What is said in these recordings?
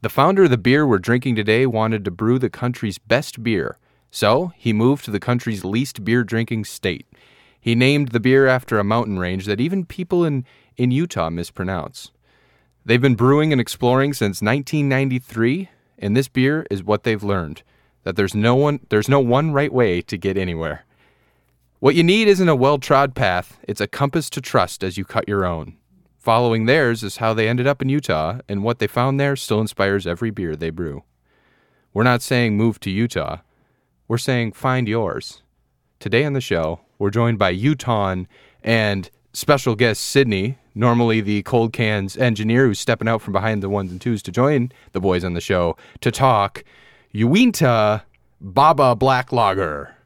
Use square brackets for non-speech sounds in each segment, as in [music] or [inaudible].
The founder of the beer we're drinking today wanted to brew the country's best beer, so he moved to the country's least beer drinking state. He named the beer after a mountain range that even people in, in Utah mispronounce. They've been brewing and exploring since 1993, and this beer is what they've learned that there's no one there's no one right way to get anywhere. What you need isn't a well-trod path, it's a compass to trust as you cut your own. Following theirs is how they ended up in Utah, and what they found there still inspires every beer they brew. We're not saying move to Utah. We're saying find yours. Today on the show, we're joined by Utah and special guest Sydney, normally the cold cans engineer who's stepping out from behind the ones and twos to join the boys on the show to talk Uinta Baba Black Lager.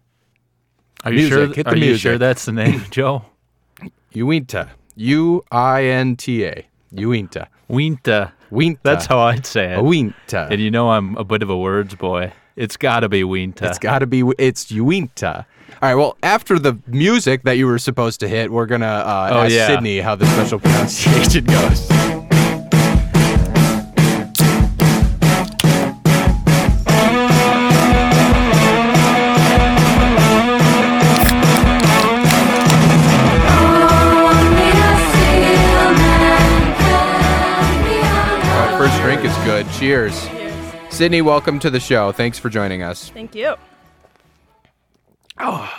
Are you Music, sure? hit the are you sure that's the name, [laughs] Joe? Uinta. U I N T A. Uinta. Winta. Winta. That's how I'd say it. Uinta. And you know I'm a bit of a words boy. It's got to be Winta. It's got to be. It's Uinta. All right. Well, after the music that you were supposed to hit, we're gonna uh, Oh, ask yeah. Sydney how the special [laughs] pronunciation goes. Is. Cheers. Sydney, welcome to the show. Thanks for joining us. Thank you. Oh,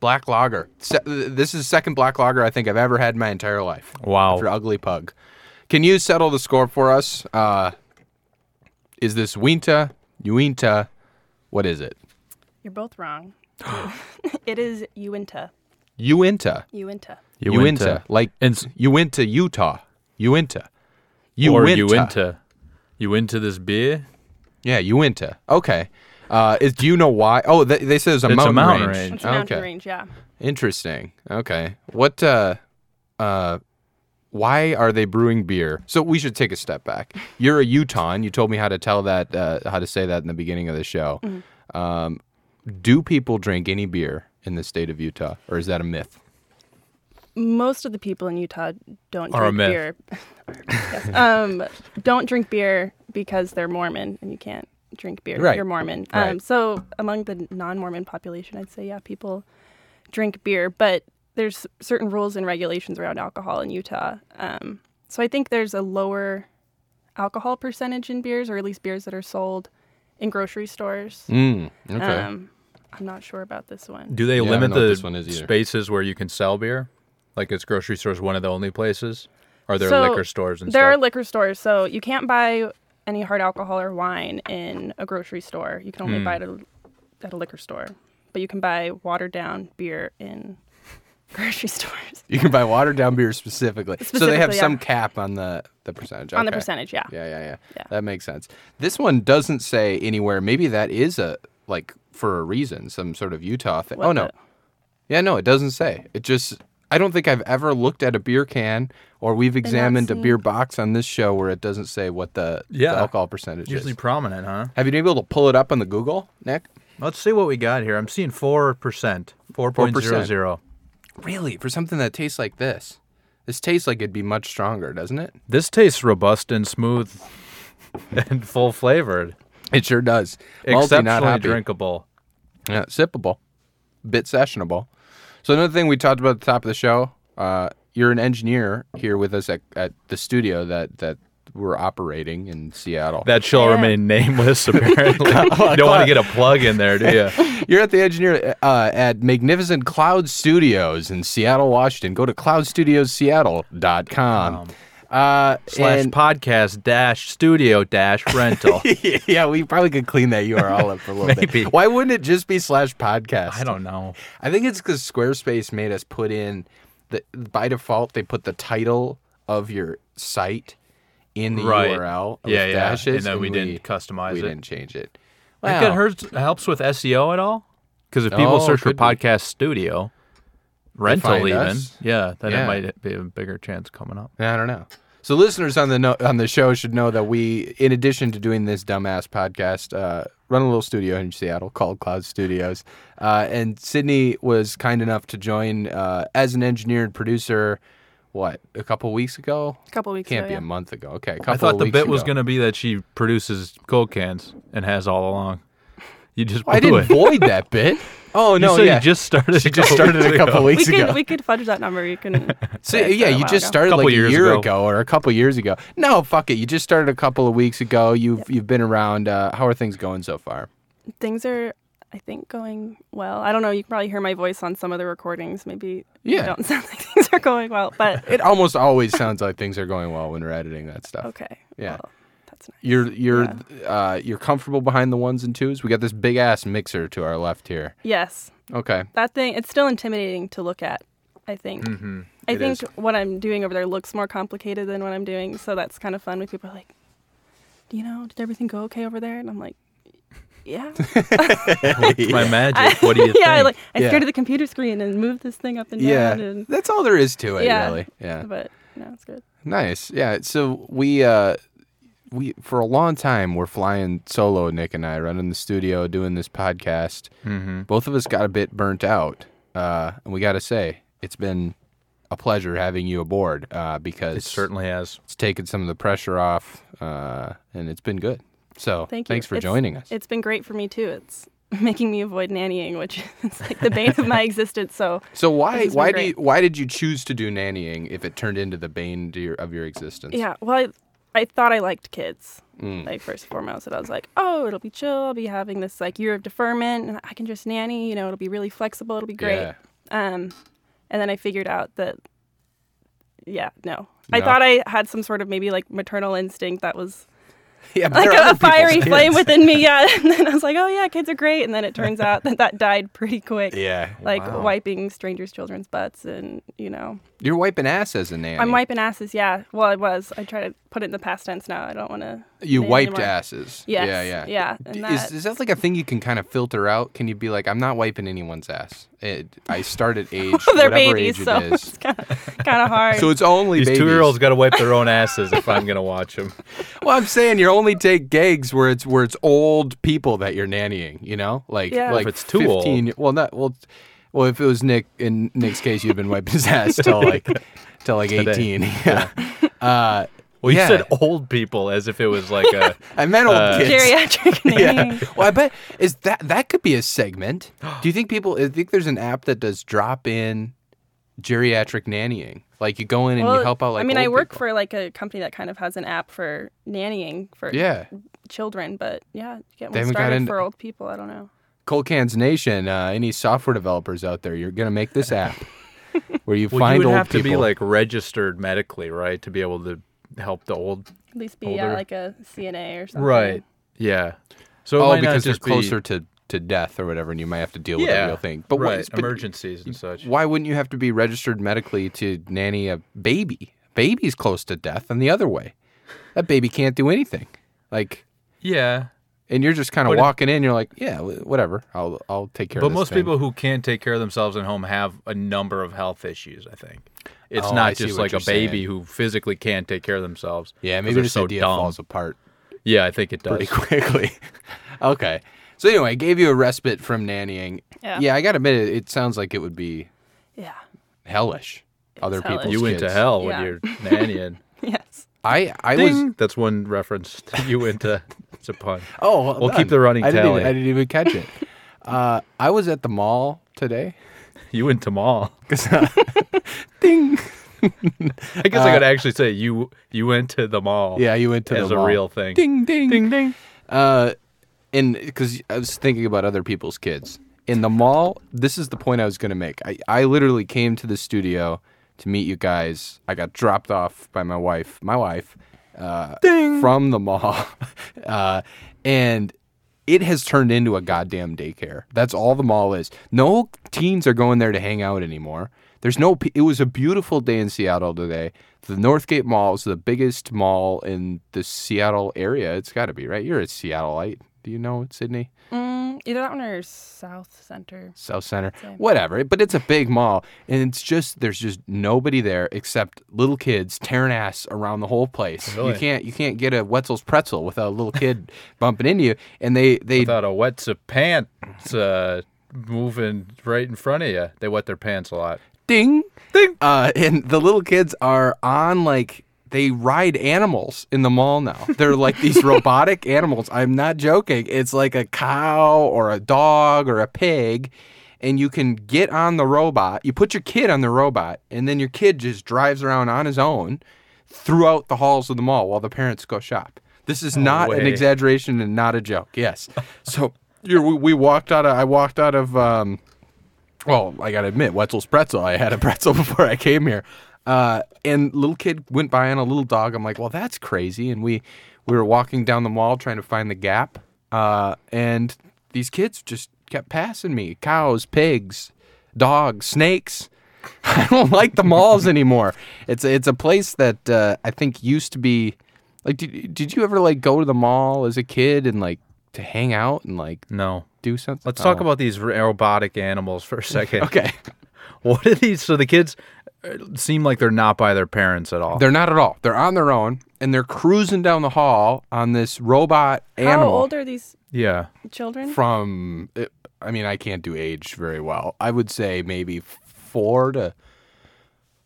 black Lager. Se- this is the second Black Lager I think I've ever had in my entire life. Wow. For Ugly Pug. Can you settle the score for us? Uh, is this Winta, Uinta? What is it? You're both wrong. [laughs] it is Uinta. Uinta. Uinta. Uinta. Like And s- Uinta, Utah. Uinta. or Uinta. You into this beer? Yeah, you into. Okay. Uh, is, do you know why? Oh, they, they said it's a It's a mountain mountain range. range. It's a mountain okay. range, yeah. Interesting. Okay. What uh uh why are they brewing beer? So we should take a step back. You're a Utah. You told me how to tell that uh, how to say that in the beginning of the show. Um, do people drink any beer in the state of Utah or is that a myth? Most of the people in Utah don't Are a drink myth. beer. [laughs] Yes. um, don't drink beer because they're Mormon and you can't drink beer. if Right. You're Mormon. Right. Um, so among the non-Mormon population, I'd say yeah, people drink beer, but there's certain rules and regulations around alcohol in Utah. Um, so I think there's a lower alcohol percentage in beers, or at least beers that are sold in grocery stores. Mm, okay. Um, I'm not sure about this one. Do they Yeah, limit the this one is spaces where you can sell beer? Like is grocery stores one of the only places? Are there So, liquor stores and There are liquor stores, so you can't buy any hard alcohol or wine in a grocery store. You can only Hmm. buy it at a, at a liquor store, but you can buy watered down beer in [laughs] grocery stores you can buy watered down beer specifically. so they have Specifically, some cap on the the percentage. on the percentage. Yeah. Yeah, yeah, yeah, Yeah. That makes sense. This one doesn't say anywhere. Maybe that is a like for a reason, some sort of Utah thing. What oh no, the- yeah, no, it doesn't say. It just. I don't think I've ever looked at a beer can or we've examined a beer box on this show where it doesn't say what the, the alcohol percentage is. Usually is. prominent, huh? Have you been able to pull it up on the Google, Nick? Let's see what we got here. I'm seeing four percent, four point zero zero. Really? For something that tastes like this? This tastes like it'd be much stronger, doesn't it? This tastes robust and smooth [laughs] and full flavored. It sure does. Malty, not Exceptionally drinkable. Yeah, sippable, bit sessionable. So another thing we talked about at the top of the show, uh, you're an engineer here with us at, at the studio that that we're operating in Seattle. That shall Yeah. remain nameless, [laughs] apparently. you don't want to get a plug in there, do you? [laughs] you're at the engineer uh, at Magnificent Cloud Studios in Seattle, Washington. Go to cloudstudiosseattle.com. uh, Slash and- podcast dash studio dash rental. [laughs] yeah, we probably could clean that URL up for a little Maybe. bit. Why wouldn't it just be slash podcast? I don't know. I think it's because Squarespace made us put in the by default they put the title of your site in the Right. URL. Yeah, yeah. dashes, And then we didn't customize we it. We didn't change it. Think Wow. it hurts, helps with SEO at all? Because if people Oh, search for could be. podcast studio, rental even, us? yeah, then Yeah. it might be a bigger chance coming up. I don't know. So listeners on the no- on the show should know that we, in addition to doing this dumbass podcast, uh, run a little studio in Seattle called Cloud Studios. Uh, and Sydney was kind enough to join uh, as an engineer and producer. what a couple weeks ago. A couple weeks Can't ago. be yeah. a month ago. Okay, a couple I thought of the weeks bit was going to be that she produces cold cans and has all along. You just I blew didn't it. void [laughs] that bit. Oh You no, said yeah. you just started. she just started a couple ago. weeks We ago. we could fudge that number. You can. [laughs] [laughs] So yeah, you just started Couple like a years year ago. ago. or a couple years ago. No, fuck it. You just started a couple of weeks ago. You've you've been around. Uh, how are things going so far? Things are, I think, going well. I don't know. You can probably hear my voice on some of the recordings. Maybe Yeah. it don't sound like things are going well, but It almost always sounds like things are going well when we're editing that stuff. okay. Yeah. well, that's nice. You're you're uh, you're comfortable behind the ones and twos. We got this big ass mixer to our left here. Yes, Okay. that thing. It's still intimidating to look at. I think. Mm-hmm. I It think is. what I'm doing over there looks more complicated than what I'm doing, so that's kind of fun. When people are like, "Do you know? Did everything go okay over there?" And I'm like, "Yeah." [laughs] My magic. What do you [laughs] yeah, I think? like I Yeah. stared at the computer screen and moved this thing up and Yeah, down, and that's all there is to it, Yeah. really. Yeah. but no, it's good. Nice. Yeah. So we uh we for a long time we're flying solo, Nick and I, running the studio, doing this podcast. mm-hmm. Both of us got a bit burnt out. Uh and we gotta say, it's been a pleasure having you aboard, uh, because It certainly has. it's taken some of the pressure off, uh, and it's been good. So Thank you. thanks for It's- joining us. It's been great for me too. It's [laughs] making me avoid nannying, which [laughs] is like the bane of my [laughs] existence. So So why This has been why do you, why did you choose to do nannying if it turned into the bane to your, of your existence? yeah, well, I, I thought I liked kids. Mm. Like first and foremost, and I was like, oh, it'll be chill. I'll be having this like year of deferment, and I can just nanny. You know, it'll be really flexible. It'll be great. Yeah. Um, and then I figured out that, yeah, no. I thought I had some sort of maybe like maternal instinct that was [laughs] Yeah, like a, a fiery flame within me. [laughs] Yeah, [laughs] and then I was like, oh yeah, kids are great. And then it turns out that that died pretty quick. Yeah. Like Wow. wiping strangers' children's butts, and you know, You're wiping ass as a nanny. I'm wiping asses. Yeah, well, I was. I try to put it in the past tense now. I don't want to. You wiped anymore. asses. Yes, Yeah, yeah. yeah, D- and Is, that like a thing you can kind of filter out? Can you be like, I'm not wiping anyone's ass. It, I start at [laughs] age, They're whatever babies, age so it is. it's kind of kind of hard. So it's only These babies. two-year-olds got to wipe their own asses if I'm going to watch them. [laughs] Well, I'm saying you only take gigs where it's where it's old people that you're nannying. You know, like Yeah. like If it's too old. 15 Well, not well. Well, if it was Nick in Nick's case, you've been wiping his ass till like till like Today. 18. Yeah. Uh, Well, you yeah. said old people as if it was like a. [laughs] I meant old Uh, kids. Geriatric [laughs] yeah. Well, I bet is that that could be a segment. Do you think people? I think there's an app that does drop in geriatric nannying. Like you go in and you help out. Like I mean, I work people. for like a company that kind of has an app for nannying for Yeah, children, but yeah, get one haven't got started into- for old people. I don't know. Cold Cans Nation. Uh, any software developers out there? You're gonna make this [laughs] app where you Well, find you would old have to be like registered medically, right, to be able to help the old. At least be yeah, like a CNA or something. Right. Yeah. So it oh, because they're just be- closer to to death or whatever, and you might have to deal with a real thing. But right, what, but emergencies and such. why wouldn't you have to be registered medically to nanny a baby? Baby's close to death, and the other way, that baby can't do anything. Like Yeah, and you're just kind of But it- walking in. You're like, yeah, whatever. I'll I'll take care but of this. most thing." people who can't take care of themselves at home have a number of health issues. I think it's Oh, not see just like a baby saying. who physically can't take care of themselves. yeah, 'cause maybe they're this so idea dumb. falls apart Yeah, I think it does. pretty [laughs] quickly. okay, so anyway, I gave you a respite from nannying. Yeah. yeah I gotta admit, it, it sounds like it would be Yeah. hellish. Other hellish. people's You went to hell Yeah. when you're [laughs] nannying. Yes. I I was That's one reference [laughs] to you went to. It's a pun. [laughs] oh well We'll done. keep the running I didn't even, tally. I didn't even catch it. uh, I was at the mall today. [laughs] You went to mall. uh, Ding. I guess I could actually say you you went to the mall. Uh, Yeah, you went to as the a real thing. Ding ding ding ding. Uh, and because I was thinking about other people's kids in the mall. This is the point I was going to make. I I literally came to the studio to meet you guys. I got dropped off by my wife. My wife. Uh, from the mall, [laughs] uh, and it has turned into a goddamn daycare. That's all the mall is. No teens are going there to hang out anymore. There's no. It was a beautiful day in Seattle today. The Northgate Mall is the biggest mall in the Seattle area. It's got to be right. You're a Seattleite. Do you know Sydney? Mm, either that one or South Center. South Center, whatever. But it's a big mall, and it's just there's just nobody there except little kids tearing ass around the whole place. You can't you can't get a Wetzel's pretzel without a little kid [laughs] bumping into you. And they they Without a wet pants uh, moving right in front of you. They wet their pants a lot. ding, ding. Uh, and the little kids are on like they ride animals in the mall now. They're like these [laughs] robotic animals. I'm not joking. It's like a cow or a dog or a pig. And you can get on the robot. You put your kid on the robot, and then your kid just drives around on his own throughout the halls of the mall while the parents go shop. This is not an exaggeration and not a joke. Yes. So we, we walked out of. I walked out of. Um, well, I gotta admit, Wetzel's Pretzel. I had a pretzel [laughs] before I came here. Uh, and little kid went by on a little dog. I'm like, well, that's crazy. And we we were walking down the mall trying to find the gap. Uh, and these kids just kept passing me. Cows, pigs, dogs, snakes. [laughs] I don't like the malls anymore. It's it's a place that uh, I think used to be like. Did, did you ever like go to the mall as a kid and like to hang out and like No. do something? Let's talk Oh. about these robotic animals for a second. [laughs] Okay. What are these? So the kids seem like they're not by their parents at all. They're not at all. They're on their own and they're cruising down the hall on this robot animal. How old are these yeah. children? from I mean, I can't do age very well. I would say maybe 4 to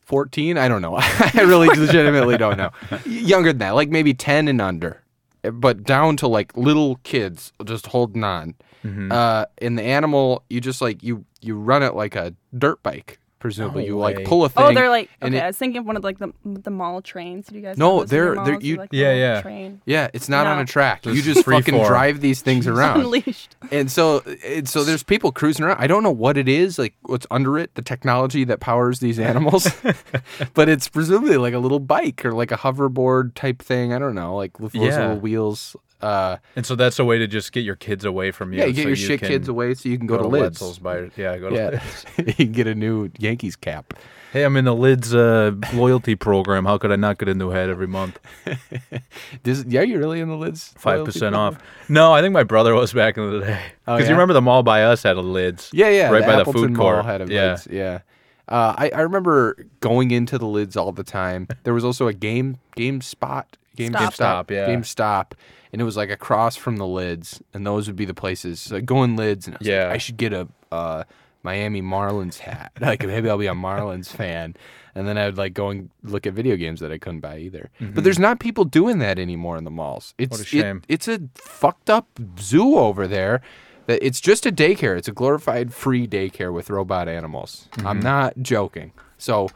14, I don't know. [laughs] I really legitimately don't know. Younger than that, like maybe 10 and under. But down to like little kids just holding on. Mm-hmm. Uh in the animal, you just like you you run it like a dirt bike, presumably. No you way. like pull a oh, thing. Oh, they're like okay. it- I was thinking of one of like the the mall trains. Do you guys? No, have those in your they're- they're- malls? you- like Yeah, little yeah. Train Yeah, it's not on a track. you Just just fucking form. drive these things around. unleashed. And so and so there's people cruising around. I don't know what it is, like what's under it, the technology that powers these animals. [laughs] but it's presumably like a little bike or like a hoverboard type thing. I don't know, like with those Yeah. little wheels. Uh And so that's a way to just get your kids away from you. yeah, you get so your you shit can kids away so you can go, Go, to, to Lids. By yeah, go to Yeah. Lids. [laughs] you can get a new Yankees cap. Hey, I'm in the Lids uh, loyalty program. How could I not get a new hat every month? [laughs] Does, yeah, you really in the Lids? Five percent program? off. No, I think my brother was back in the day. Oh, Because yeah? you remember the mall by us had a Lids. Yeah, yeah, right the by the Appleton food Mall had a Yeah. Lids, yeah. Uh, I, I remember going into the lids all the time. There was also a game game spot, game Stop. Stop, yeah. game stop, and it was like across from the lids, and those would be the places. So I'd go in lids, and I was Yeah. like, I should get a uh, Miami Marlins hat. [laughs] Like maybe I'll be a Marlins fan, and then I'd like go and look at video games that I couldn't buy either. But there's not people doing that anymore in the malls. It's Mm-hmm. What a it- shame. it's a fucked up zoo over there. That it's just a daycare. It's a glorified free daycare with robot animals. Mm-hmm. I'm not joking. So,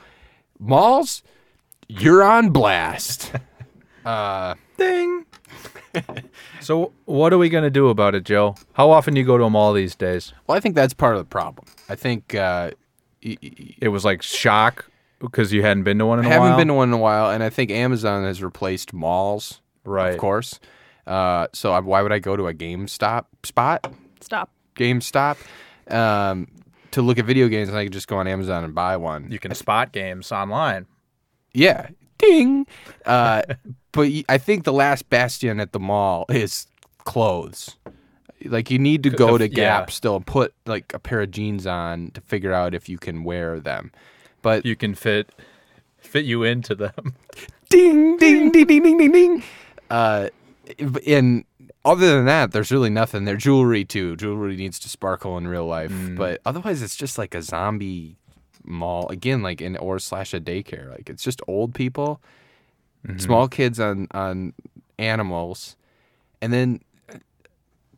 malls, you're on blast. [laughs] uh, Ding. [laughs] so what are we gonna do about it, Joe? How often do you go to a mall these days? well, I think that's part of the problem. I think uh, y- y- It was like shock because you hadn't been to one in I a haven't been to one in a while, and I think Amazon has replaced malls, right. of course. Uh, so I, why would I go to a GameStop spot? Stop. GameStop um, to look at video games, and I could just go on Amazon and buy one. You can spot games online. Yeah. Ding. Uh, but I think the last bastion at the mall is clothes. Like you need to go to Gap yeah. still and put like a pair of jeans on to figure out if you can wear them. But You can fit fit you into them. [laughs] ding ding ding ding ding ding ding. Uh, and other than that, there's really nothing there. Jewelry too. Jewelry needs to sparkle in real life, but otherwise, it's just like a zombie mall again, like in or slash a daycare. Like it's just old people, Mm-hmm. small kids on on animals, and then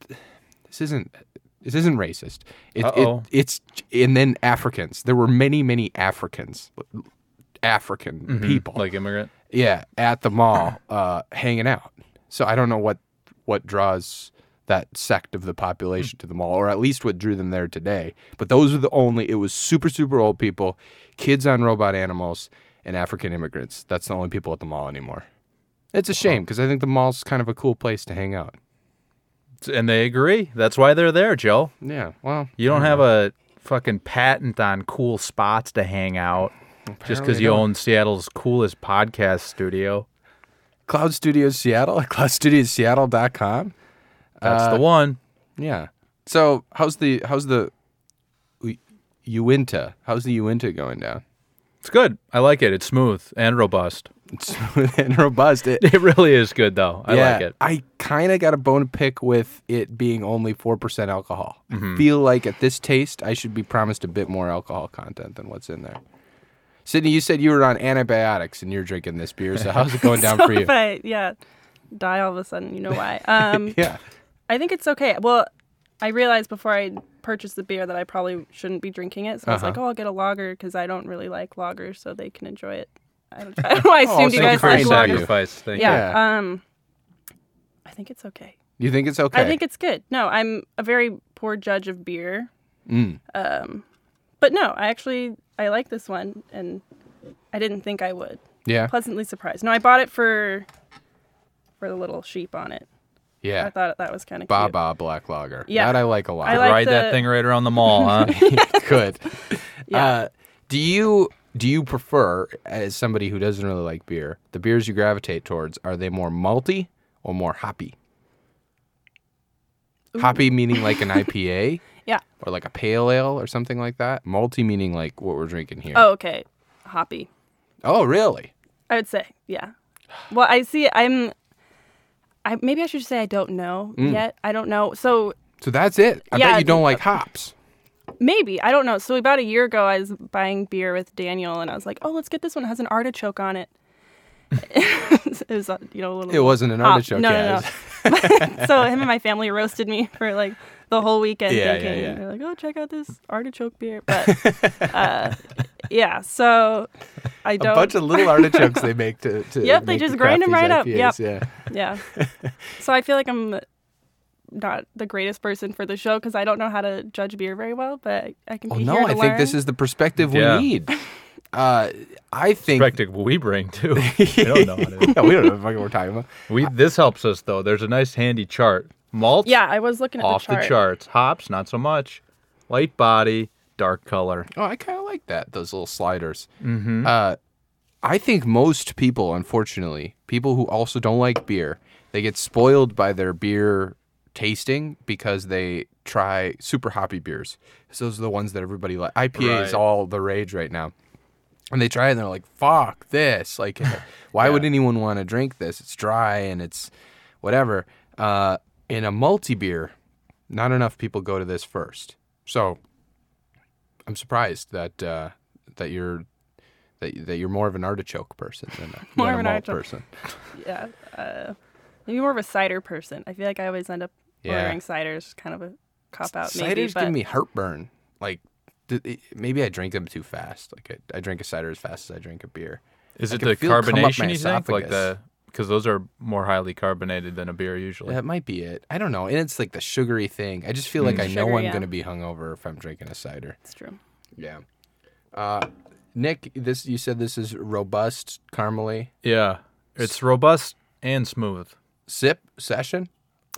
this isn't. This isn't racist. It, it, it's and then Africans. There were many, many Africans, African mm-hmm. people, like immigrant. yeah, at the mall, uh, hanging out. So I don't know what what draws that sect of the population mm. to the mall, or at least what drew them there today. But those are the only. It was super super old people, kids on robot animals, and African immigrants. That's the only people at the mall anymore. It's a shame because I think the mall's kind of a cool place to hang out. And they agree. That's why they're there, Joe. Yeah, well, You don't have a fucking patent on cool spots to hang out just because you own Seattle's coolest podcast studio. Cloud Studios Seattle at [laughs] cloudstudiosseattle.com. That's Uh, the one. Yeah. So how's the how's the U- Uinta? How's the Uinta going down? It's good. I like it. It's smooth and robust. [laughs] It's smooth and robust. It, [laughs] It really is good, though. I yeah, like it. I kind of got a bone to pick with it being only four percent alcohol. Mm-hmm. I feel like at this taste, I should be promised a bit more alcohol content than what's in there. Sydney, you said you were on antibiotics and you're drinking this beer. So how's it going down [laughs] so for you? If I, yeah, die all of a sudden, you know why. Um, Yeah. I think it's okay. Well, I realized before I purchased the beer that I probably shouldn't be drinking it. So I was Uh-huh. like, oh, I'll get a lager because I don't really like lagers, so they can enjoy it. I don't, [laughs] I don't know. I Oh, assumed you thank you guys for like your lagers. sacrifice. sacrifice. Thank Yeah. Yeah. Um, I think it's okay. You think it's okay? I think it's good. No, I'm a very poor judge of beer. Mm. Um, but no, I actually I like this one, and I didn't think I would. Yeah. Pleasantly surprised. No, I bought it for for the little sheep on it. I thought that was kind of cute. Baba Black Lager. Yeah. That I like a lot. I like Ride that thing right around the mall, [laughs] huh? [laughs] Good. Yeah. Uh, do you do you prefer, as somebody who doesn't really like beer, the beers you gravitate towards are they more malty or more hoppy? Hoppy meaning like an [laughs] IPA Yeah. or like a pale ale or something like that. Malty meaning like what we're drinking here. Oh, okay. Hoppy. Oh, really? I would say, yeah. Well, I see. I'm. I maybe I should say I don't know Mm. yet. I don't know. So So that's it. I Yeah, bet you don't like hops. maybe I don't know. So about a year ago, I was buying beer with Daniel, and I was like, "Oh, let's get this one. It has an artichoke on it." [laughs] it was, you know, a little. It wasn't an hop. artichoke. No, no, no. [laughs] so [laughs] him and my family roasted me for like the whole weekend, Yeah, yeah, thinking yeah. they're like, "Oh, check out this artichoke beer." But uh, [laughs] yeah, so I don't. A bunch of little artichokes they [laughs] make to. to Yep, they just the grind 'em craft right these up. IPAs, Yeah. Yeah. [laughs] so I feel like I'm not the greatest person for the show because I don't know how to judge beer very well, but I, I can Oh be no, here to I think this is the perspective Yeah. we need. Uh, I think. Perspective we bring too. We don't know. How to, Yeah, we don't know what we're talking about. we this helps us though. There's a nice handy chart. Malt Yeah, I was looking at off the chart. charts. Hops not so much. Light body, dark color. Oh, I kind of like that. Those little sliders. Mm-hmm. Uh, I think most people, unfortunately, people who also don't like beer, they get spoiled by their beer tasting because they try super hoppy beers. 'Cause those are the ones that everybody like. IPA is all the rage right now. And they try it and they're like, fuck this. Like, [laughs] why would anyone want to drink this? It's dry and it's whatever. Uh, in a multi beer, not enough people go to this first. So I'm surprised that uh, that you're that, that you're more of an artichoke person than a, [laughs] More than of a an malt artichoke. person. [laughs] Yeah. Uh, maybe more of a cider person. I feel like I always end up Yeah. ordering ciders, kind of a cop out, Ciders maybe. give me heartburn. Like th- it- maybe I drink them too fast. Like I, I drink a cider as fast as I drink a beer. Is I it the feel it come up my carbonation you think? Like the because those are more highly carbonated than a beer usually. That might be it. I don't know. And it's like the sugary thing. I just feel like I know I'm yeah. going to be hungover if I'm drinking a cider. it's true. Yeah. Uh, Nick, this you said this is robust caramely Yeah, it's robust and smooth. sip session.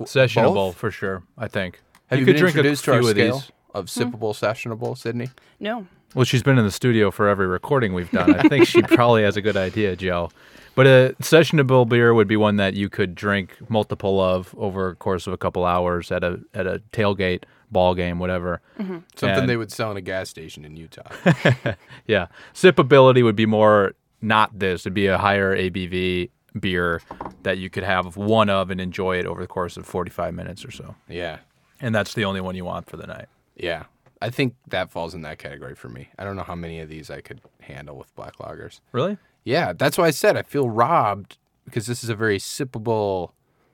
Sessionable both? for sure. I think. Have you, could been drink a introduced to our few of scale these. of sippable, sessionable, Sydney? No. Well, she's been in the studio for every recording we've done. I think she [laughs] probably has a good idea, Joe. But a sessionable beer would be one that you could drink multiple of over a course of a couple hours at a at a tailgate, ball game, whatever. Mm-hmm. Something And- they would sell in a gas station in Utah. [laughs] Yeah, sipability would be more not this. It'd be a higher ABV beer that you could have one of and enjoy it over the course of forty five minutes or so. yeah. And that's the only one you want for the night. Yeah. I think that falls in that category for me. I don't know how many of these I could handle with black lagers. Really? Yeah, that's why I said I feel robbed because this is a very sippable.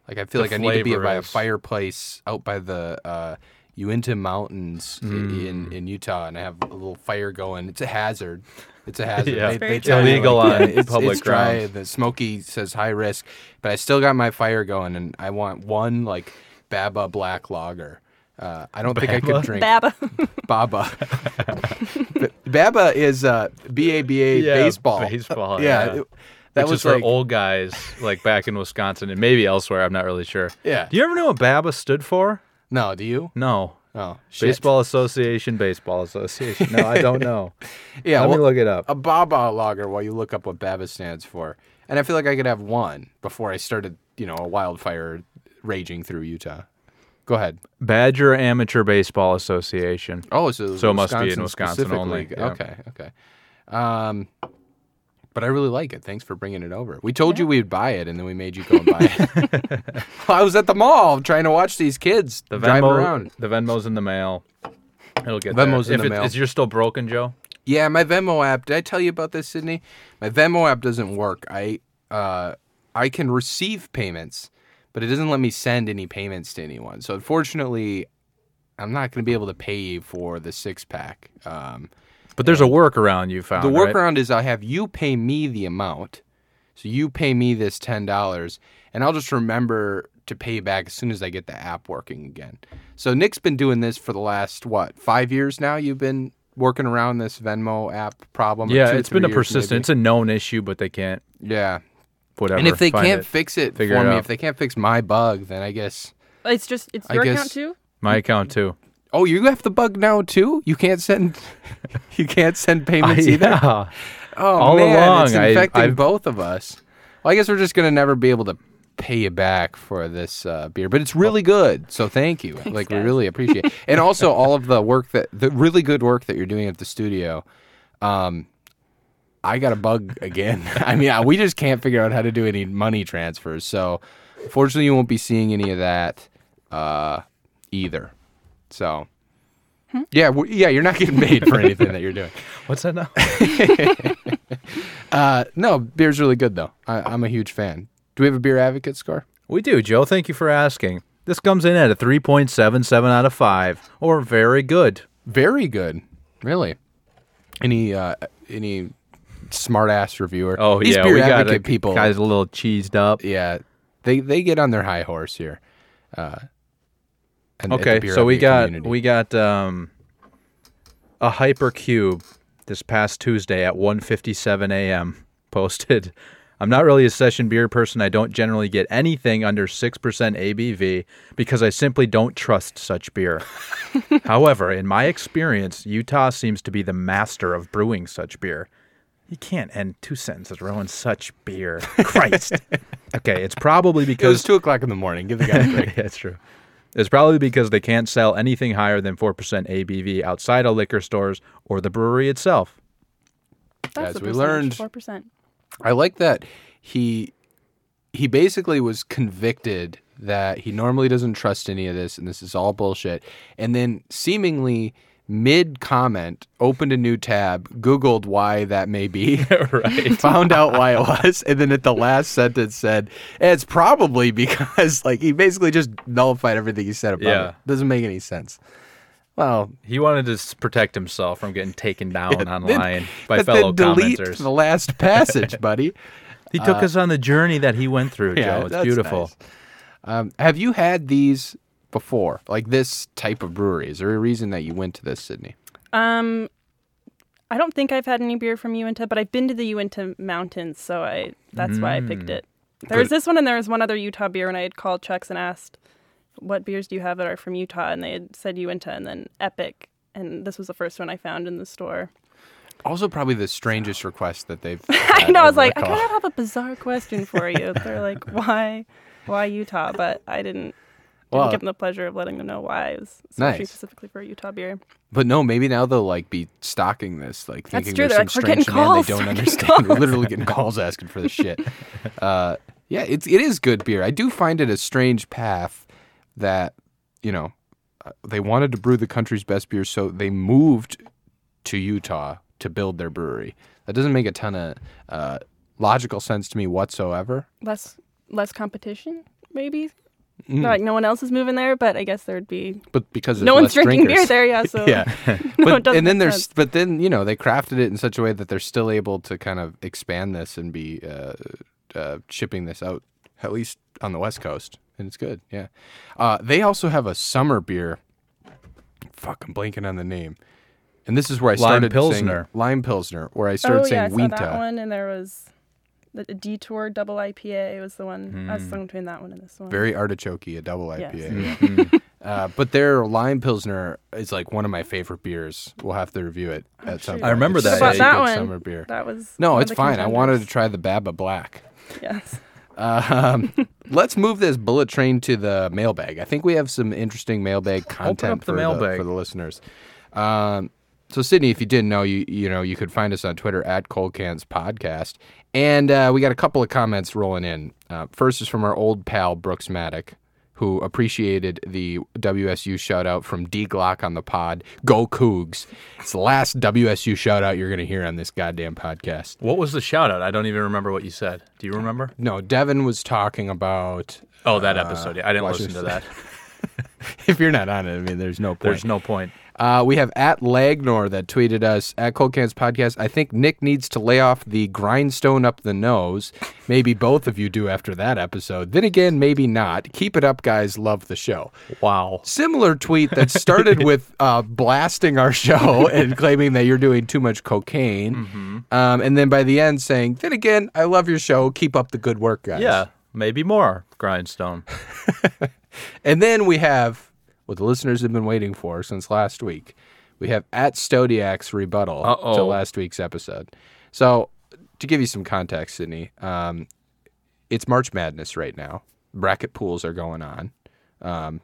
Like I feel The like I need to be flavor by a fireplace out by the uh, Uinta Mountains Mm. in in Utah, and I have a little fire going. It's a hazard. It's a hazard. [laughs] Yeah. They, It's they true. tell you, Illegal like, on yeah, [laughs] it's, public it's dry. grounds. The smoky says high risk, but I still got my fire going, and I want one like Baba Black Lager. Uh, I don't think I could drink Baba. Baba. [laughs] Baba is uh, B A B A baseball. Baseball. Yeah, Yeah. that Which was is for like old guys, like back in Wisconsin and maybe elsewhere. I'm not really sure. Yeah. Do you ever know what BABA stood for? no. Do you? No. Oh, shit. Baseball Association, Baseball Association. No, I don't know. [laughs] Yeah, Let me well, look it up. a Baba lager while you look up what Baba stands for. And I feel like I could have one before I started, you know, a wildfire raging through Utah. Go ahead. Badger Amateur Baseball Association. Oh, so, So it must be in Wisconsin only, yeah. Okay, okay. Um, but I really like it. Thanks for bringing it over. We told you we'd buy it, and then we made you go and buy it. [laughs] I was at the mall trying to watch these kids The Venmo, around. the Venmo's in the mail. It'll get Venmo's there. in if the it- mail. Is yours still broken, Joe? Yeah, my Venmo app. Did I tell you about this, Sydney? My Venmo app doesn't work. I uh, I can receive payments, but it doesn't let me send any payments to anyone. So unfortunately, I'm not going to be able to pay you for the six pack. Um, But there's a workaround you found. the right? workaround is I have you pay me the amount. So you pay me this ten dollars, and I'll just remember to pay you back as soon as I get the app working again. So Nick's been doing this for the last what five years now. You've been working around this Venmo app problem. Yeah, two, it's been a persistent. maybe? It's a known issue, but they can't yeah. Whatever. and if they can't it. fix it figure for it me, out. if they can't fix my bug, then I guess. It's just it's I your guess- account too. my account too. Oh, you have the bug now too. You can't send. [laughs] you can't send payments either. yeah. Oh All man, along, it's infecting I've- both of us. Well, I guess we're just gonna never be able to pay you back for this uh, beer, but it's really good. So thank you. like we really appreciate, it. and also all of the work that the really good work that you're doing at the studio. Um, I got a bug again. [laughs] I mean, I- we just can't figure out how to do any money transfers. So, fortunately, you won't be seeing any of that uh, either. So. Yeah, yeah, you're not getting paid for anything that you're doing. [laughs] What's that now? [laughs] Uh, no, beer's really good though. I, I'm a huge fan. Do we have a beer advocate score? we do, Joe. Thank you for asking. This comes in at a 3.77 out of 5, or very good. Very good, really. Any uh, any smart ass reviewer? Oh These yeah, beer we got advocate a, people. guys a little cheesed up. Yeah, they they get on their high horse here. Uh, and- at the Okay, beer so we got community. we got um, a hypercube this past Tuesday at 1:57 a.m. [laughs] posted. I'm not really a session beer person. I don't generally get anything under 6% ABV because I simply don't trust such beer. [laughs] However, in my experience, Utah seems to be the master of brewing such beer. You can't end two sentences rowing such beer. [laughs] Christ. okay, it's probably because. It was two o'clock in the morning. Give the guy a [laughs] break. yeah, that's true. It's probably because they can't sell anything higher than 4% ABV outside of liquor stores or the brewery itself. That's As the we learned- four percent. I like that he he basically was convicted that he normally doesn't trust any of this and this is all bullshit. And then seemingly mid comment opened a new tab, googled why that may be, [laughs] right. [laughs] found out why it was, and then at the last sentence said it's probably because [laughs] like he basically just nullified everything he said about Yeah. it. Doesn't make any sense. Well, He wanted to protect himself from getting taken down then- online by but fellow then delete commenters. the last passage, buddy. He took us on the journey that he went through, Joe. It's that's beautiful. nice. Um, have you had these before? Like this type of brewery? Is there a reason that you went to this, Sydney? Um, I don't think I've had any beer from Uinta, but I've been to the Uinta Mountains, so I that's why I picked Mm. it. There was this one, and there was one other Utah beer, and I had called Chuck's and asked, "What beers do you have that are from Utah?" And they had said Uinta, and then Epic, and this was the first one I found in the store. Also, probably the strangest request that they've. [laughs] I know. I was like, the I kind of have a bizarre question for you. They're like, [laughs] why, why Utah? But I didn't. Well- give them the pleasure of letting them know why I was Nice. specifically for a Utah beer. But no, maybe now they'll like be stocking this, like That's thinking true. there's They're some like, "We're strange calls. they don't We're understand. We're literally getting calls asking for this shit. [laughs] Uh, yeah, it's it is good beer. I do find it a strange path that you know uh, they wanted to brew the country's best beer, so they moved to Utah to build their brewery. That doesn't make a ton of uh, logical sense to me whatsoever. Less, less competition, maybe. Mm. Like no one else is moving there, but I guess there'd be But because no one's drinking drinkers. beer there. Yeah, [laughs] so yeah. [laughs] But it doesn't and then there's sense. but then you know they crafted it in such a way that they're still able to kind of expand this and be uh, uh, shipping this out at least on the west coast and it's good. Yeah. Uh, they also have a summer beer. Fuck, I'm blanking on the name. And this is where I started Lime started Pilsner. saying lime pilsner, where I started oh yeah, I saying saw that one, and there was the the detour double IPA was the one. I was stuck between that one and this one. Very artichokey, a double Yes. IPA. Mhm. Uh, but their lime pilsner is like one of my favorite beers. We'll have to review it at some shoot. point. I remember that. such What a about good that one? summer beer. That was No, one of it's the fine. I wanted to try the Baba Black. Yes. [laughs] Um, let's move this bullet train to the mailbag. I think we have some interesting mailbag content up the for, mailbag. for the listeners. Um, so, Sydney, if you didn't know, you you know you could find us on Twitter at Cold Cans Podcast, and uh, we got a couple of comments rolling in. Uh, first is from our old pal Brooks Maddock, who appreciated the WSU shout out from D Glock on the pod. Go Cougs. It's the last WSU shout out you're going to hear on this goddamn podcast. What was the shout out? I don't even remember what you said. Do you remember? No, Devin was talking about. Oh, that episode. Yeah, I didn't listen to that. [laughs] If you're not on it, I mean, there's no point. There's no point. Uh, we have at Lagnor that tweeted us at Cold Cans Podcast. I think Nick needs to lay off the grindstone up the nose. Maybe both of you do after that episode. Then again, maybe not. Keep it up, guys. Love the show. Wow. Similar tweet that started [laughs] with uh, blasting our show [laughs] and claiming that you're doing too much cocaine. Um, and then by the end saying, then again, I love your show. Keep up the good work, guys. Yeah, maybe more grindstone. [laughs] And then we have what the listeners have been waiting for since last week. We have at Stodiak's rebuttal Uh-oh. to last week's episode. So, to give you some context, Sydney, um, it's March Madness right now. Bracket pools are going on. Um,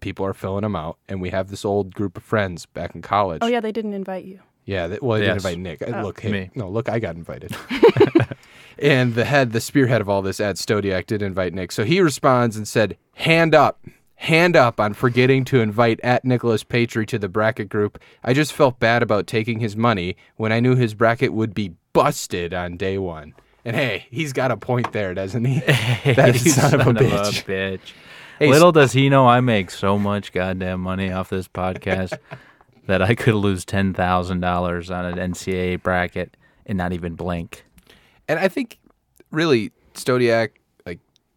people are filling them out, and we have this old group of friends back in college. Oh yeah, they didn't invite you. Yeah, they, well, they Yes. didn't invite Nick. Uh, Oh. Look, hey, Me. no, look, I got invited. [laughs] and the head, the spearhead of all this, Ed Stodiak, did invite Nick. So he responds and said, "Hand up, hand up on forgetting to invite at Nicholas Patry to the bracket group. I just felt bad about taking his money when I knew his bracket would be busted on day one." And hey, he's got a point there, doesn't he? [laughs] that You son, of a bitch. bitch. Hey, Little does he know I make so much goddamn money off this podcast [laughs] that I could lose ten thousand dollars on an NCAA bracket and not even blink. And I think, really, Stodiak, like,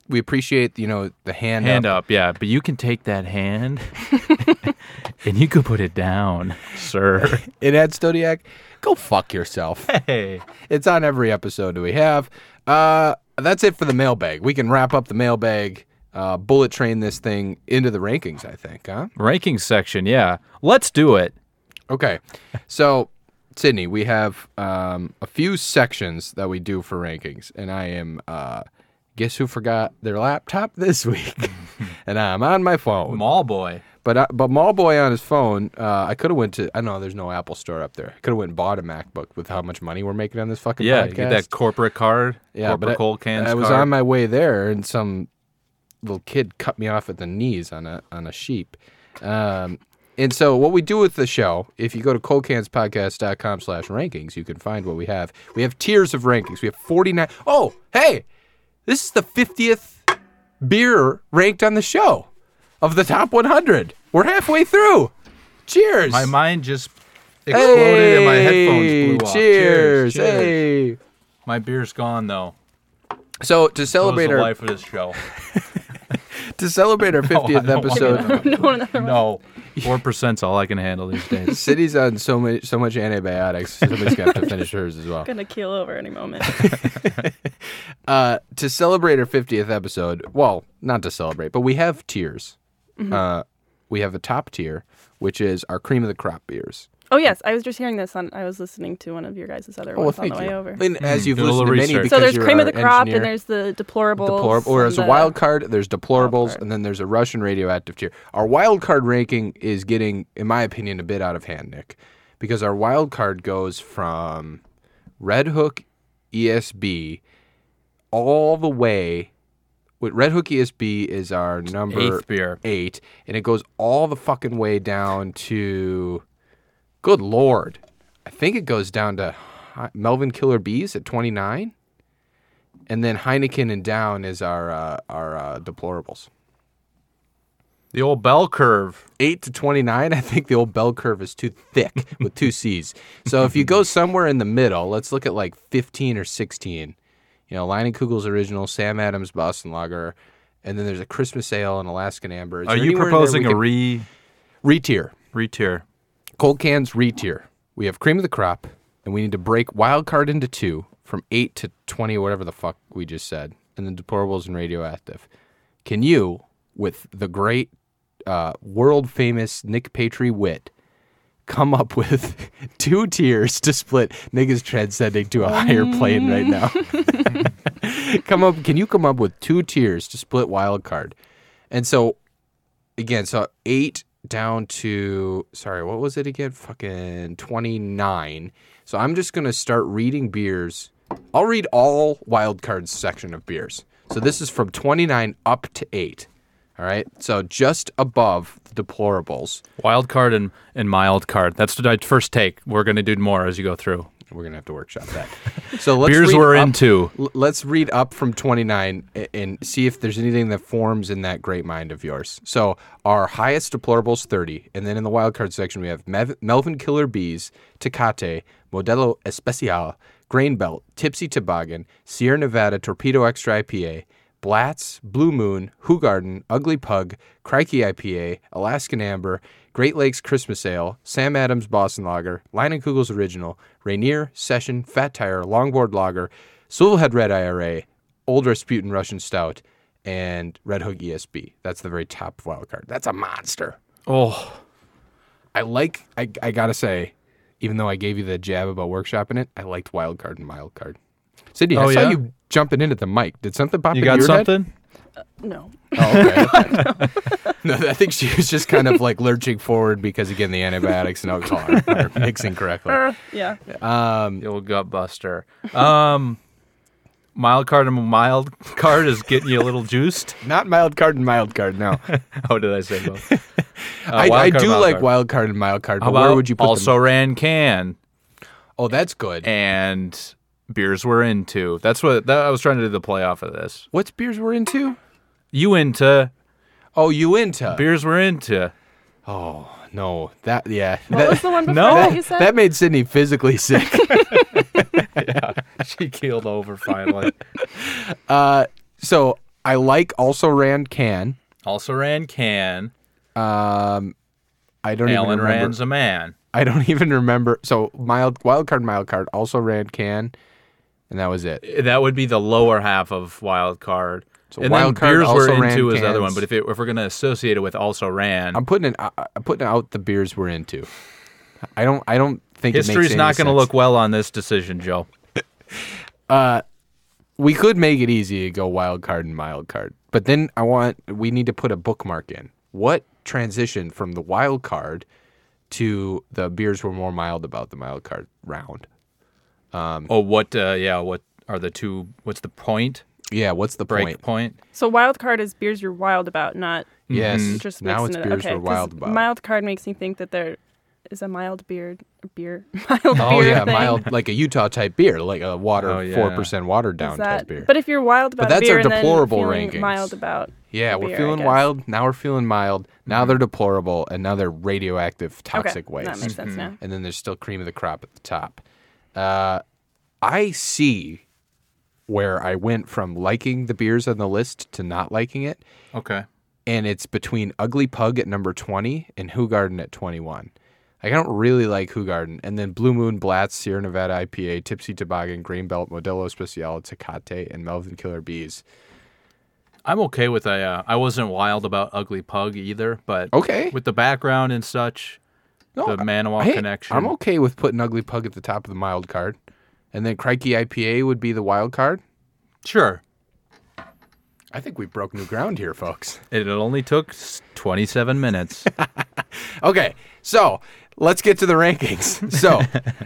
we appreciate you know the hand, Hand up, yeah, but you can take that hand [laughs] and you could put it down, sir. [laughs] And Ed Stodiak, go fuck yourself. Hey, It's on every episode we have. Uh, that's it for the mailbag. We can wrap up the mailbag, uh, bullet train this thing into the rankings, I think, huh? rankings section, yeah, let's do it. Okay. So, Sydney, we have um, a few sections that we do for rankings, and I am, uh, guess who forgot their laptop this week? [laughs] and I'm on my phone. Mall boy. But uh, but Mallboy on his phone, uh, I could have went to. I know there's no Apple Store up there. I could have went and bought a MacBook with how much money we're making on this fucking Yeah, podcast. get that corporate card. Yeah, corporate but I, cold cans. I was card. on my way there, and some little kid cut me off at the knees on a on a sheep. Um, and so, what we do with the show, if you go to coldcanspodcast.com slash rankings, you can find what we have. We have tiers of rankings. We have 49. Oh, hey, this is the 50th beer ranked on the show of the top 100. We're halfway through. Cheers. My mind just exploded and my headphones blew off. Cheers. Cheers. cheers. Hey. My beer's gone though. So to celebrate our life of this show. [laughs] to celebrate our [laughs] 50th don't want episode, [laughs] no, another one. no, four percent's all I can handle these [laughs] days. City's on so much so much antibiotics. Somebody's gonna have to finish hers as well. Gonna keel over any moment. [laughs] Uh, to celebrate our 50th episode, well, not to celebrate, but we have tiers. Uh, we have a top tier, which is our cream of the crop beers. Oh yes, I was just hearing this on. I was listening to one of your guys' other Oh, well, ones on the you. way over. And mm. as you've do a listened to many, because So there's you're cream of the crop, engineer, and there's the deplorables. deplorable, or and there's a the- wild card, there's deplorables, card. and then there's a Russian radioactive tier. Our wild card ranking is getting, in my opinion, a bit out of hand, Nick, because our wild card goes from Red Hook ESB all the way. With Red Hook ESB is our number Eighth beer. eight, and it goes all the fucking way down to. Good lord, I think it goes down to Melvin Killer Bees at twenty nine, and then Heineken and down is our uh, our uh, deplorables. The old bell curve. Eight to twenty nine, I think the old bell curve is too thick [laughs] with two C's. So if you go somewhere in the middle, let's look at like fifteen or sixteen. You know, Kugel's original, Sam Adams Boston Lager, and then there's a Christmas Ale and Alaskan Amber. Is Are you anywhere in there proposing a could- re re-tier? re-tier? Cold cans re-tier. We have cream of the crop, and we need to break wild card into two from eight to twenty, whatever the fuck we just said, and then deplorables and radioactive. Can you, with the great, uh, world famous Nick Patry wit, come up [laughs] with two tiers to split? niggas transcending to a higher plane right now. [laughs] [laughs] come up. Can you come up with two tiers to split wild card? And so, again, so eight down to sorry, what was it again? Fucking twenty nine. So I'm just gonna start reading beers. I'll read all wild cards section of beers. So this is from twenty nine up to eight. All right. So just above the deplorables. Wild card and, and mild card. That's the first take. We're going to do more as you go through. We're gonna have to workshop that. [laughs] So let's Beers we're up- into. Let's read up from 29 and see if there's anything that forms in that great mind of yours. So our highest deplorables 30, and then in the wild card section we have Mev- Melvin Killer Bees, Tecate, Modelo Especial, Grain Belt, Tipsy Toboggan, Sierra Nevada Torpedo Extra IPA, Blatz, Blue Moon, Garden, Ugly Pug, Crikey IPA, Alaskan Amber, Great Lakes Christmas Ale, Sam Adams Boston Lager, Kugel's Original, Rainier, Session, Fat Tire, Longboard Lager, Swivelhead Red IRA, Old Rasputin Russian Stout, and Red Hook ESB. That's the very top wild card. That's a monster. Oh, I like, I, I gotta say, even though I gave you the jab about workshopping it, I liked wild card and mild card. Sydney, I Oh, saw yeah? you jumping in at the mic. Did something pop you got your head? Something? No. Oh, okay. [laughs] [laughs] no, I think she was just kind of like lurching forward because again the antibiotics and alcohol are, are [laughs] mixing correctly. Uh, yeah. Um, The old gut buster. Um, mild card and mild card is getting you a little juiced. not mild card and mild card. No, How did I say both? Uh, I, I do mild like card. wild card and mild card. How But where would you put also them? ran can Oh, that's good. and beers we're into. That's what that, I was trying to do the play off of this. What's beers we're into? You into Oh, you into beers we're into. Oh no, that yeah. What that, was the one before No. that you said? that made Sydney physically [laughs] sick. yeah, She keeled over finally. uh, so I like also ran can. also ran can. Um, I don't Alan even remember. Rand's a man. I don't [laughs] even remember. So mild wild card, mild card also ran can, and that was it. That would be the lower half of wild card. So and wild then card beers also we're ran into is the other one. But if, it, if we're going to associate it with also ran, I'm putting it. I- I'm putting out the beers we're into. I don't. I don't think it makes history's not going to look well on this decision, Joe. [laughs] uh, We could make it easy to go wild card and mild card, but then I want. We need to put a bookmark in. What transition from the wild card to the beers were more mild about the mild card round? Oh, what? Uh, yeah, what are the two? What's the point? Yeah. What's the Break point? point. So wild card is beers you're wild about, not Yes. just Now it's mixing it. beers okay, we're 'cause wild about. Mild card makes me think that there is a mild beer, beer, [laughs] mild Oh beer yeah, thing. mild like a Utah type beer, like a water Oh, yeah. four percent watered down that- type beer. But if you're wild about but that's beer our deplorable feeling rankings. mild about Yeah, the we're beer, feeling wild. Now we're feeling mild. Now they're deplorable, and now they're radioactive, toxic okay, waste. that makes sense now. and then there's still cream of the crop at the top. Uh, I see where I went from liking the beers on the list to not liking it, Okay. and it's between Ugly Pug at number 20 and Garden at 21. Like, I don't really like Garden, and then Blue Moon, Blatz, Sierra Nevada IPA, Tipsy Toboggan, Grain Belt, Modelo Especial, Tecate, and Melvin Killer Bees. I'm okay with a. Uh, I wasn't wild about Ugly Pug either, but Okay. with the background and such, No, the Manawa connection. I'm okay with putting Ugly Pug at the top of the mild card. And then Crikey IPA would be the wild card. Sure. I think we broke new ground here, folks. [laughs] It only took 27 minutes. [laughs] Okay, so let's get to the rankings. [laughs] So,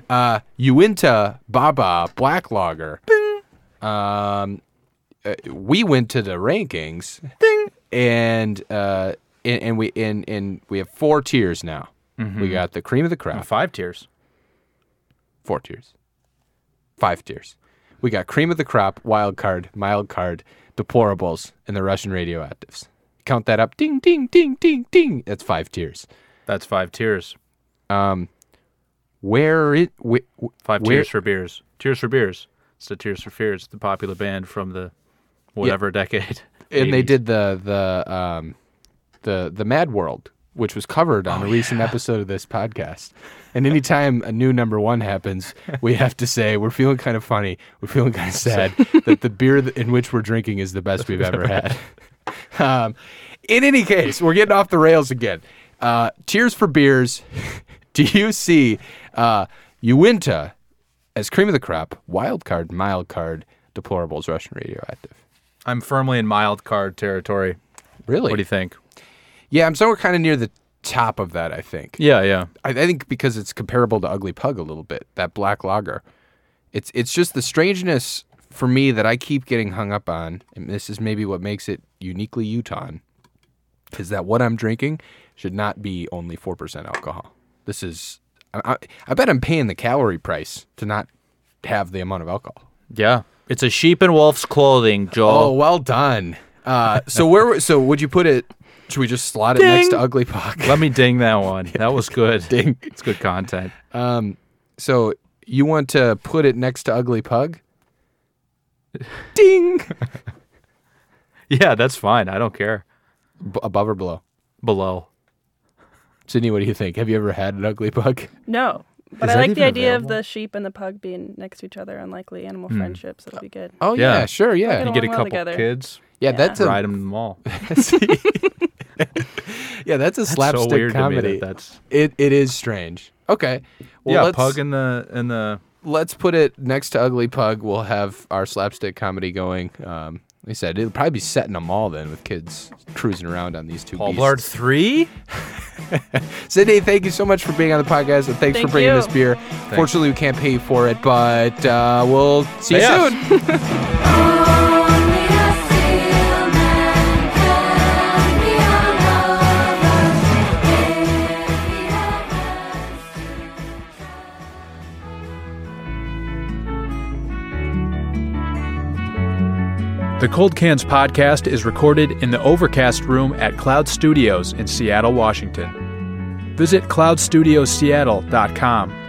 uh, Uinta Baba Black Lager. Um, uh, we went to the rankings, and uh, and, and we and, and we have four tiers now. We got the cream of the crop. Five tiers. four tiers, five tiers. We got cream of the crop, wild card, mild card, deplorables, and the Russian radioactives. Count that up. Ding, ding, ding, ding, ding. That's five tiers. That's five tiers. Where it? Wh- Five where, tiers for beers. Tears for beers. It's the Tears for Fears, the popular band from the whatever decade. and they did the the um the the Mad World, which was covered on a recent episode of this podcast. And anytime a new number one happens, we have to say we're feeling kind of funny, we're feeling kind of sad that the beer in which we're drinking is the best we've ever had. [laughs] um, in any case, we're getting off the rails again. Uh, Tears for beers. [laughs] Do you see uh, Uinta as cream of the crop, wild card, mild card, deplorables, Russian radioactive? I'm firmly in mild card territory. Really? What do you think? Yeah, I'm somewhere kind of near the top of that. I think. Yeah, yeah. I, I think because it's comparable to Ugly Pug a little bit. That black lager. It's it's just the strangeness for me that I keep getting hung up on, and this is maybe what makes it uniquely Utah. is that what I'm drinking should not be only 4% alcohol. This is, I, I, I bet I'm paying the calorie price to not have the amount of alcohol. Yeah. It's a sheep in wolf's clothing, Joel. Oh, well done. Uh, so where, so would you put it? Should we just slot it next to Ugly Pug? Let me ding that [laughs] one. That was good. [laughs] Ding. It's good content. Um, so you want to put it next to Ugly Pug? [laughs] Ding. Yeah, that's fine. I don't care. B- above or below? Below. Sydney, what do you think? Have you ever had an ugly pug? No, but Is I like the idea available? of the sheep and the pug being next to each other, unlikely animal Hmm. friendships. That'll be good. Oh yeah, Yeah. sure, yeah, Get You get a along well couple together. kids, yeah. Yeah. That's a ride them to the mall. [laughs] yeah, that's a That's slapstick so weird comedy. to me that that's It it is strange. Okay, well, yeah, let's, pug in the in the let's put it next to Ugly Pug. We'll have our slapstick comedy going. Um, like I said it'll probably be set in a mall then with kids cruising around on these two. Paul beasts. Blart three. [laughs] Sydney, thank you so much for being on the podcast and thanks Thank for bringing you. this beer. Fortunately, we can't pay you for it, but uh, we'll see you Pay us. soon. [laughs] The Cold Cans podcast is recorded in the Overcast room at Cloud Studios in Seattle, Washington. Visit cloudstudiosseattle.com